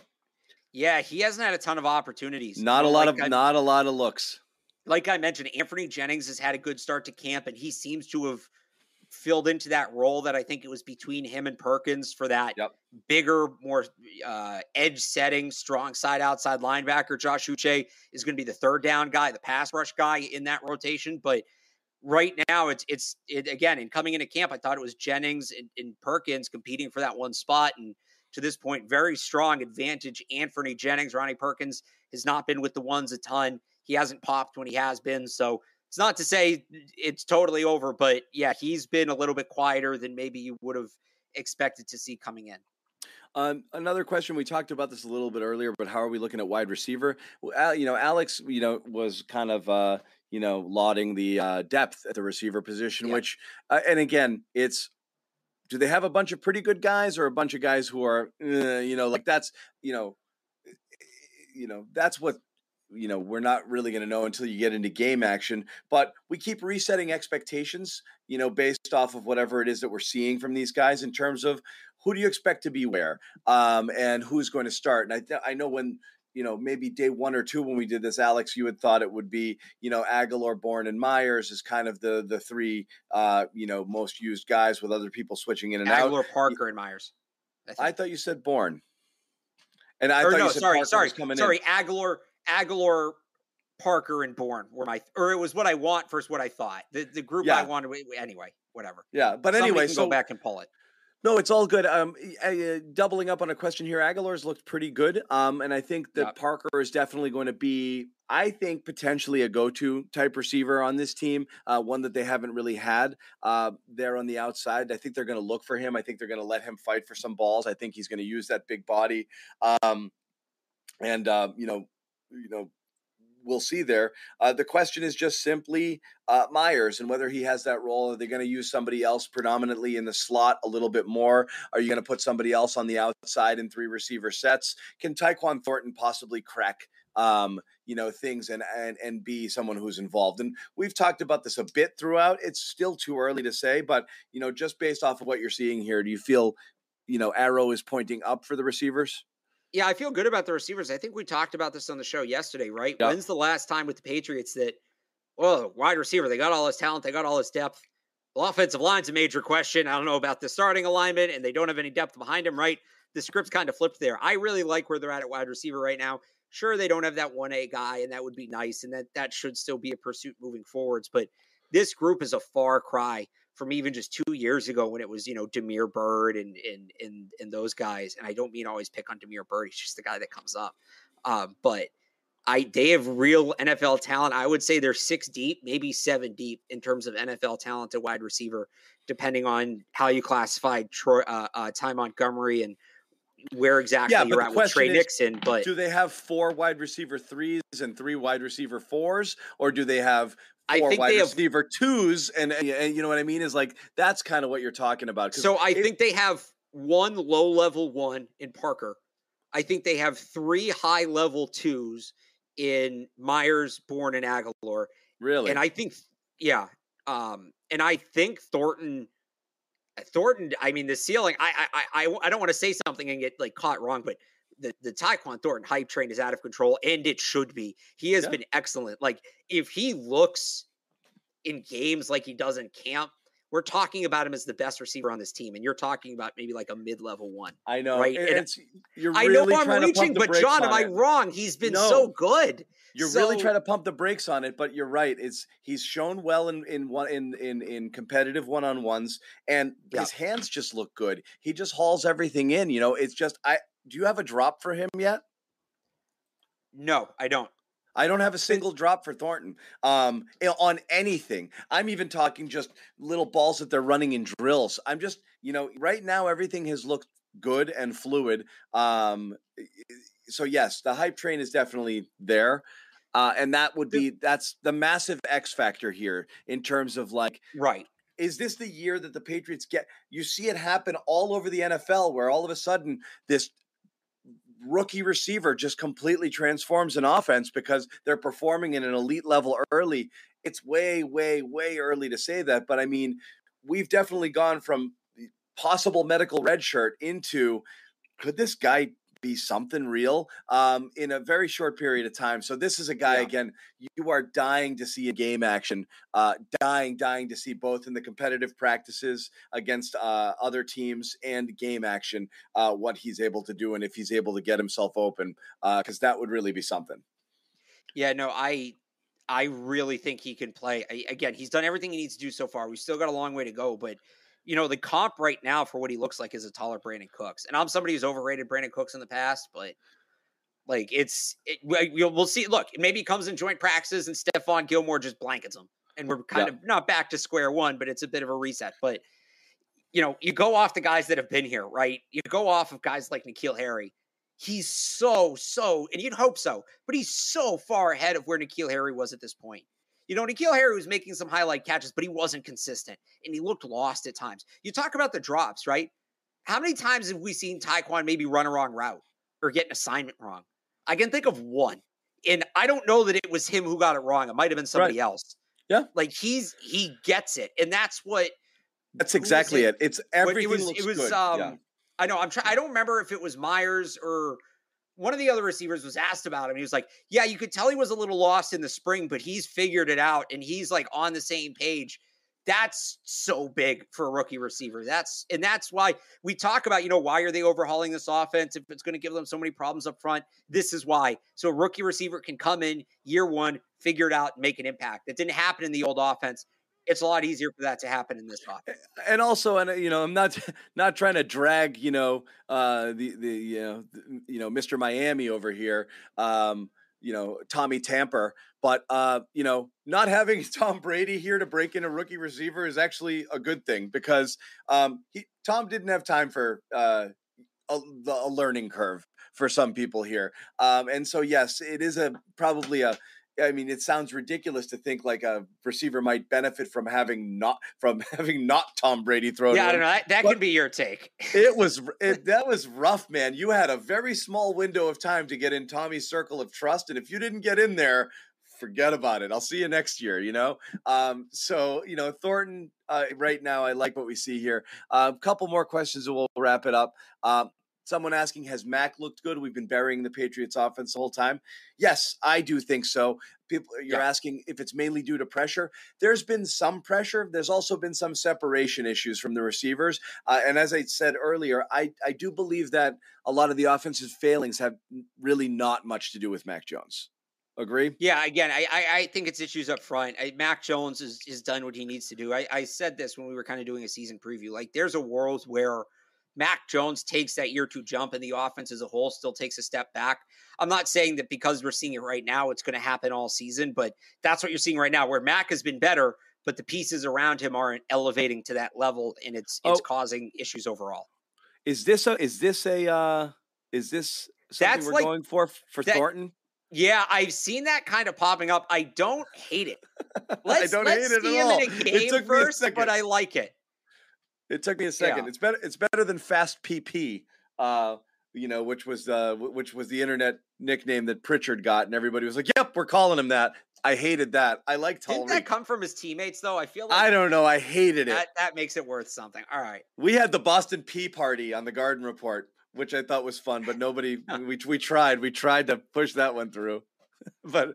Yeah, he hasn't had a ton of opportunities. Not a lot like of I, not a lot of looks like I mentioned, Anfernee Jennings has had a good start to camp, and he seems to have filled into that role that I think it was between him and Perkins for that yep. bigger, more uh, edge setting, strong side outside linebacker. Josh Uche is going to be the third down guy, the pass rush guy in that rotation. But right now, it's it's it, again in coming into camp, I thought it was Jennings and, and Perkins competing for that one spot, and to this point, very strong advantage. anfernee Jennings, Ronnie Perkins has not been with the ones a ton. He hasn't popped when he has been. So it's not to say it's totally over, but yeah, he's been a little bit quieter than maybe you would have expected to see coming in. Um, another question we talked about this a little bit earlier, but how are we looking at wide receiver? Well, you know, Alex, you know, was kind of uh, you know lauding the uh, depth at the receiver position, yeah. which, uh, and again, it's do they have a bunch of pretty good guys or a bunch of guys who are, uh, you know, like that's, you know, you know, that's what you know we're not really going to know until you get into game action but we keep resetting expectations you know based off of whatever it is that we're seeing from these guys in terms of who do you expect to be where um, and who's going to start and I, th- I know when you know maybe day one or two when we did this alex you had thought it would be you know agholor bourne and meyers is kind of the the three uh you know most used guys with other people switching in and agholor, out parker and meyers I, I, thought you said bourne and i or thought no you said sorry Parker sorry was coming sorry in. agholor agholor Parker and Bourne were my, or it was what I want versus what I thought. The the group Yeah. I wanted anyway. Whatever. yeah but Somebody anyway so go back and pull it. No, it's all good. Um, uh, doubling up on a question here, Agholor's looked pretty good. Um, and I think that Yep. Parker is definitely going to be, I think, potentially a go-to type receiver on this team. Uh, one that they haven't really had uh, there on the outside. I think they're going to look for him. I think they're going to let him fight for some balls. I think he's going to use that big body. Um, and uh, you know, you know, we'll see there. Uh, the question is just simply uh, Meyers and whether he has that role. Are they going to use somebody else predominantly in the slot a little bit more? Are you going to put somebody else on the outside in three receiver sets? Can Tyquan Thornton possibly crack? Um, you know things and and and be someone who's involved. And we've talked about this a bit throughout. It's still too early to say, but you know, just based off of what you're seeing here, do you feel, you know, arrow is pointing up for the receivers? Yeah, I feel good about the receivers. I think we talked about this on the show yesterday, right? Yep. When's the last time with the Patriots that, well, wide receiver, they got all this talent, they got all this depth. The offensive line's a major question. I don't know about the starting alignment, and they don't have any depth behind him, right? The script's kind of flipped there. I really like where they're at at wide receiver right now. Sure, they don't have that 1A guy, and that would be nice, and that that should still be a pursuit moving forwards. But this group is a far cry from even just two years ago when it was, you know, Damiere Byrd and and and and those guys. And I don't mean always pick on Damiere Byrd; he's just the guy that comes up. Um, but I they have real NFL talent. I would say they're six deep, maybe seven deep in terms of NFL talent at wide receiver, depending on how you classify Troy, uh, uh, Ty Montgomery and where exactly Yeah, you're at with Tre is, Nixon. But do they have four wide receiver threes and three wide receiver fours, or do they have I think wide they have receiver twos? And, and and you know what I mean is like that's kind of what you're talking about. So I it- think they have one low level one in Parker. I think they have three high level twos in Meyers, Bourne, and Agholor. really, And I think, yeah. Um, and I think Thornton, Thornton, I mean, the ceiling, I, I, I, I don't want to say something and get like caught wrong, but the, the Tyquan Thornton hype train is out of control and it should be. He has Yeah. been excellent. Like if he looks in games like he does in camp, we're talking about him as the best receiver on this team, and you're talking about maybe like a mid-level one. I know. right, and you're I really know I'm reaching, but John, am I wrong? He's been No. so good. You're really trying to pump the brakes on it, but you're right. It's he's shown well in in one in in in competitive one on ones, and Yeah. his hands just look good. He just hauls everything in. You know, it's just I. Do you have a drop for him yet? No, I don't. I don't have a single drop for Thornton um, on anything. I'm even talking just little balls that they're running in drills. I'm just, you know, right now everything has looked good and fluid. Um, so yes, the hype train is definitely there, uh, and that would be that's the massive X factor here in terms of like Right. is this the year that the Patriots get? You see it happen all over the NFL where all of a sudden this rookie receiver just completely transforms an offense because they're performing in an elite level early. It's way, way, way early to say that, but I mean, we've definitely gone from possible medical red shirt into could this guy be something real um, in a very short period of time. So this is a guy Yeah. again. You are dying to see a game action, uh, dying, dying to see both in the competitive practices against uh, other teams and game action uh, what he's able to do and if he's able to get himself open because that would really be something. Yeah, no, I I really think he can play. I, again, he's done everything he needs to do so far. We still got a long way to go, but you know, the comp right now for what he looks like is a taller Brandin Cooks. And I'm somebody who's overrated Brandin Cooks in the past, but like it's it, we- we'll, we'll see. Look, maybe he comes in joint practices and Stephon Gilmore just blankets him, and we're kind Yeah. of not back to square one, but it's a bit of a reset. But you know, you go off the guys that have been here, right? You go off of guys like N'Keal Harry. He's so so, and you'd hope so, but he's so far ahead of where N'Keal Harry was at this point. You know, N'Keal Harry was making some highlight catches, but he wasn't consistent and he looked lost at times. You talk about the drops, right? How many times have we seen Tyquan maybe run a wrong route or get an assignment wrong? I can think of one. And I don't know that it was him who got it wrong. It might have been somebody right. else. Yeah. Like he's he gets it. And that's what That's exactly it? it? It's everything it was, looks it was good. um yeah. I know I'm trying I don't remember if it was Meyers or one of the other receivers was asked about him. He was like, Yeah, you could tell he was a little lost in the spring, but he's figured it out and he's like on the same page that's so big for a rookie receiver. That's and that's why we talk about, you know, why are they overhauling this offense if it's going to give them so many problems up front? This is why. So a rookie receiver can come in year one, figure it out, and make an impact. That didn't happen in the old offense. It's a lot easier for that to happen in this offense. And also, and uh, you know, I'm not not trying to drag, you know, uh, the the you know, the, you know, Mr. Miami over here. Um, you know Tommy Tamper. But uh, you know, not having Tom Brady here to break in a rookie receiver is actually a good thing because um, he, Tom didn't have time for uh, a, a learning curve for some people here, um, and so yes, it is a probably a I mean, it sounds ridiculous to think like a receiver might benefit from having not from having not Tom Brady throw. Yeah, I don't know. That, that could be your take. it was it, that was rough, man. You had a very small window of time to get in Tommy's circle of trust, and if you didn't get in there, forget about it. I'll see you next year. You know. Um, so you know, Thornton. Uh, right now, I like what we see here. A uh, couple more questions, and we'll wrap it up. Um, Someone asking, has Mac looked good? We've been burying the Patriots offense the whole time. Yes, I do think so. People, you're yeah. asking if it's mainly due to pressure. There's been some pressure. There's also been some separation issues from the receivers. Uh, and as I said earlier, I, I do believe that a lot of the offense's failings have really not much to do with Mac Jones. Agree? Yeah. Again, I I, I think it's issues up front. I, Mac Jones has, has done what he needs to do. I, I said this when we were kind of doing a season preview. Like, there's a world where – Mac Jones takes that year to jump and the offense as a whole still takes a step back. I'm not saying that because we're seeing it right now, it's going to happen all season, but that's what you're seeing right now, where Mac has been better, but the pieces around him aren't elevating to that level, and it's it's oh. causing issues overall. Is this a is this a uh is this something that's we're like, going for for that, Thornton? Yeah, I've seen that kind of popping up. I don't hate it. Let's, I don't let's hate it at all. in a game first, a but I like it. It took me a second. Yeah. It's better. It's better than Fast PP. Uh, you know, which was uh, which was the internet nickname that Pritchard got, and everybody was like, "Yep, we're calling him that." I hated that. I like Didn't that come from his teammates though? I feel like I don't know. I hated that, it. That makes it worth something. All right. We had the Boston Pea Party on the Garden Report, which I thought was fun, but nobody. we we tried. We tried to push that one through, but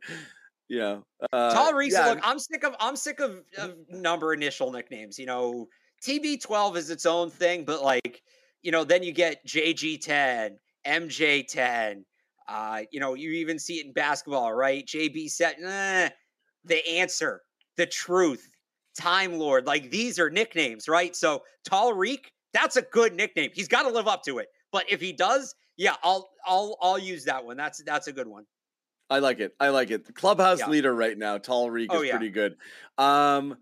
you know, uh, Tall Reese. Yeah. Look, I'm sick of I'm sick of, of number initial nicknames. You know. TB12 is its own thing, but like, you know, then you get JG10, MJ10. Uh, you know, you even see it in basketball, right? JB set, the answer, the truth, Time Lord. Like these are nicknames, right? So Tall Reek, that's a good nickname. He's got to live up to it. But if he does, yeah, I'll I'll I'll use that one. That's that's a good one. I like it. I like it. The clubhouse yeah. leader right now, Talreek, oh, is yeah. pretty good. Um,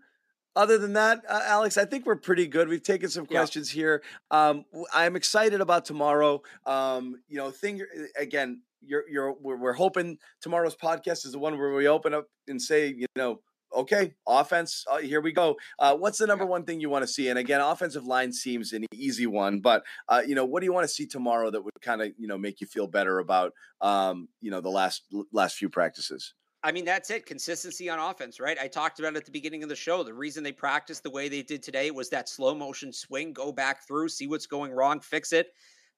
other than that, uh, Alex, I think we're pretty good. We've taken some questions yeah. here. Um, I'm excited about tomorrow. Um, you know, thing again. You're, you're, we're, we're hoping tomorrow's podcast is the one where we open up and say, you know, okay, offense, uh, here we go. Uh, what's the number one thing you want to see? And again, offensive line seems an easy one, but uh, you know, what do you want to see tomorrow that would kind of you know make you feel better about um, you know the last last few practices? I mean, that's it. Consistency on offense, right? I talked about at the beginning of the show. The reason they practiced the way they did today was that slow motion swing, go back through, see what's going wrong, fix it.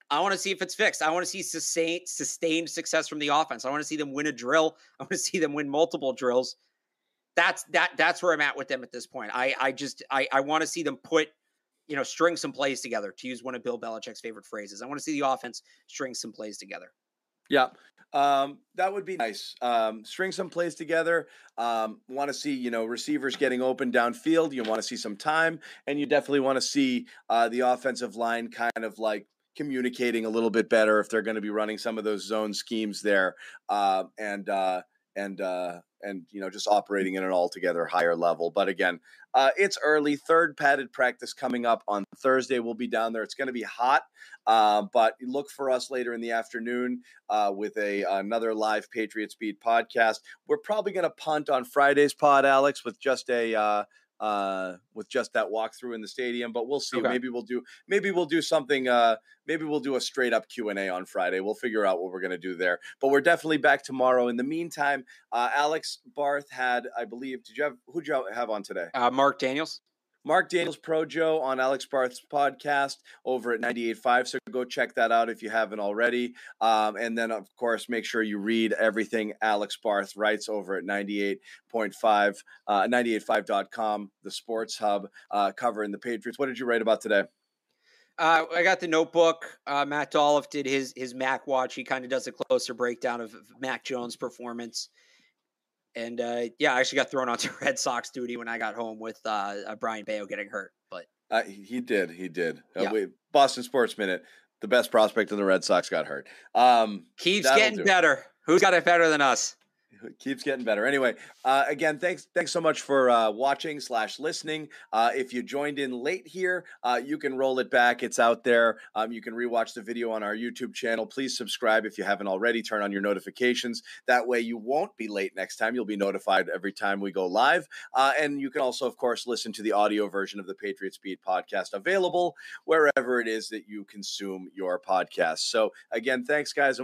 I want to see if it's fixed. I want to see sustained, sustained success from the offense. I want to see them win a drill. I want to see them win multiple drills. That's that. That's where I'm at with them at this point. I I just I I want to see them put you know string some plays together. To use one of Bill Belichick's favorite phrases, I want to see the offense string some plays together. Yeah. Um, that would be nice. Um, string some plays together. Um, want to see, you know, receivers getting open downfield. You want to see some time, and you definitely want to see uh, the offensive line kind of like communicating a little bit better if they're going to be running some of those zone schemes there. Uh, and uh, and uh, and you know just operating in an altogether higher level. But again, uh, it's early. Third padded practice coming up on Thursday. We'll be down there. It's going to be hot, uh, but look for us later in the afternoon uh, with a another live Patriot Beat podcast. We're probably going to punt on Friday's pod, Alex, with just a uh, with just that walkthrough in the stadium. But we'll see. Okay. Maybe we'll do maybe we'll do something. Uh, maybe we'll do a straight up Q and A on Friday. We'll figure out what we're going to do there. But we're definitely back tomorrow. In the meantime, uh, Alex Barth had, I believe, did you have who did you have on today? Uh, Mark Daniels. Mark Daniels ProJo on Alex Barth's podcast over at 98.5. So go check that out if you haven't already. Um, and then, of course, make sure you read everything Alex Barth writes over at 98.5, uh, 98.5.com, the sports hub, uh, covering the Patriots. What did you write about today? Uh, I got the notebook. Uh, Matt Dolloff did his his Mac watch. He kind of does a closer breakdown of Mac Jones' performance. And uh, yeah, I actually got thrown onto Red Sox duty when I got home with uh, Brayan Bello getting hurt. But uh, he did, he did. Uh, yeah. Wait, Boston Sports Minute. The best prospect in the Red Sox got hurt. Um, Keeps getting better. Who's got it better than us? keeps getting better. Anyway, uh, again, thanks thanks so much for uh, watching slash listening. Uh, if you joined in late here, uh, you can roll it back. It's out there. Um, you can rewatch the video on our YouTube channel. Please subscribe if you haven't already. Turn on your notifications. That way, you won't be late next time. You'll be notified every time we go live. Uh, and you can also, of course, listen to the audio version of the Patriots Beat podcast available wherever it is that you consume your podcast. So again, thanks, guys.